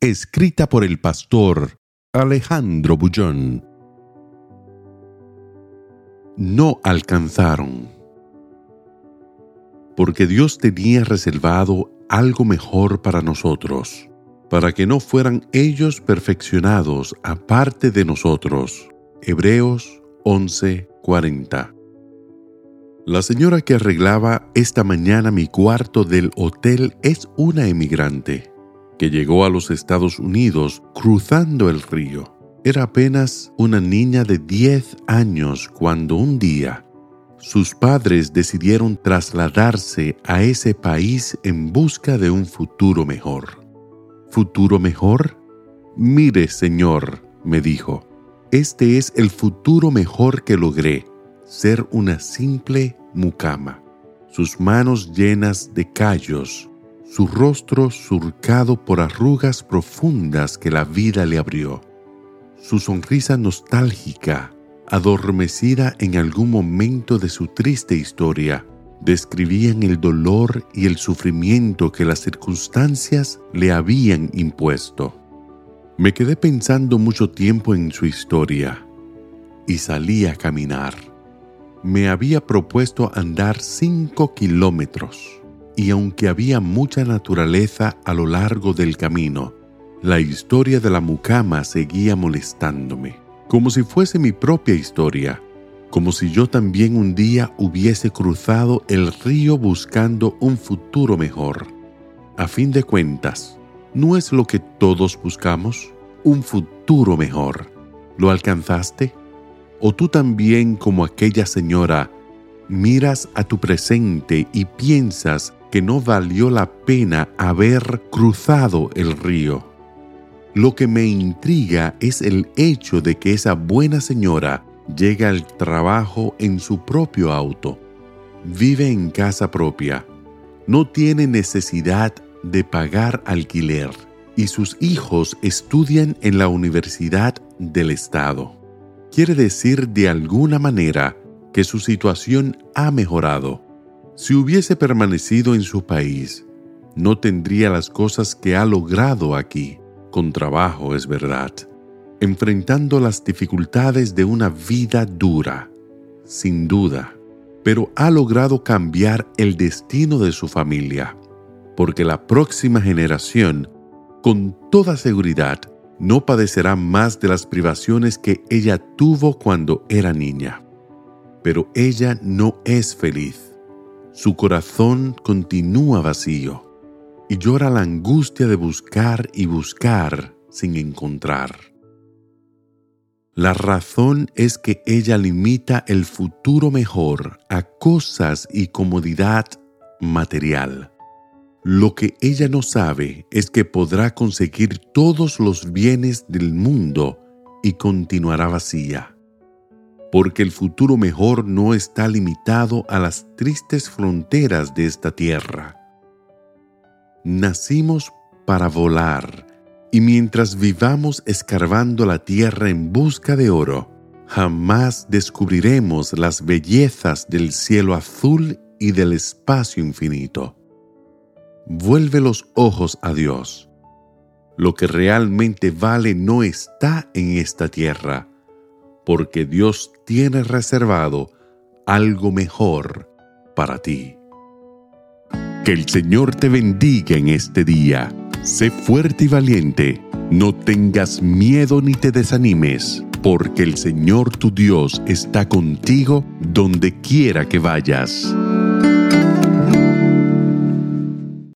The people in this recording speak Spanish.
Escrita por el pastor Alejandro Bullón. No alcanzaron. Porque Dios tenía reservado algo mejor para nosotros, para que no fueran ellos perfeccionados aparte de nosotros. Hebreos 11:40 La señora que arreglaba esta mañana mi cuarto del hotel es una emigrante que llegó a los Estados Unidos cruzando el río. Era apenas una niña de 10 años cuando un día sus padres decidieron trasladarse a ese país en busca de un futuro mejor. ¿Futuro mejor? Mire, señor, me dijo, este es el futuro mejor que logré, ser una simple mucama. Sus manos llenas de callos, su rostro surcado por arrugas profundas que la vida le abrió, su sonrisa nostálgica adormecida en algún momento de su triste historia, describían el dolor y el sufrimiento que las circunstancias le habían impuesto. Me quedé pensando mucho tiempo en su historia y salí a caminar. Me había propuesto andar cinco kilómetros y aunque había mucha naturaleza a lo largo del camino, la historia de la mucama seguía molestándome como si fuese mi propia historia, como si yo también un día hubiese cruzado el río buscando un futuro mejor. A fin de cuentas, ¿no es lo que todos buscamos? Un futuro mejor. ¿Lo alcanzaste? ¿O tú también, como aquella señora, miras a tu presente y piensas que no valió la pena haber cruzado el río? Lo que me intriga es el hecho de que esa buena señora llega al trabajo en su propio auto, vive en casa propia, no tiene necesidad de pagar alquiler y sus hijos estudian en la Universidad del Estado. Quiere decir de alguna manera que su situación ha mejorado. Si hubiese permanecido en su país, no tendría las cosas que ha logrado aquí con trabajo, es verdad, enfrentando las dificultades de una vida dura, sin duda, pero ha logrado cambiar el destino de su familia, porque la próxima generación, con toda seguridad, no padecerá más de las privaciones que ella tuvo cuando era niña. Pero ella no es feliz. Su corazón continúa vacío y llora la angustia de buscar y buscar sin encontrar. La razón es que ella limita el futuro mejor a cosas y comodidad material. Lo que ella no sabe es que podrá conseguir todos los bienes del mundo y continuará vacía. Porque el futuro mejor no está limitado a las tristes fronteras de esta tierra Nacimos para volar, y mientras vivamos escarbando la tierra en busca de oro, jamás descubriremos las bellezas del cielo azul y del espacio infinito. Vuelve los ojos a Dios. Lo que realmente vale no está en esta tierra, porque Dios tiene reservado algo mejor para ti. Que el Señor te bendiga en este día. Sé fuerte y valiente. No tengas miedo ni te desanimes, porque el Señor tu Dios está contigo donde quiera que vayas.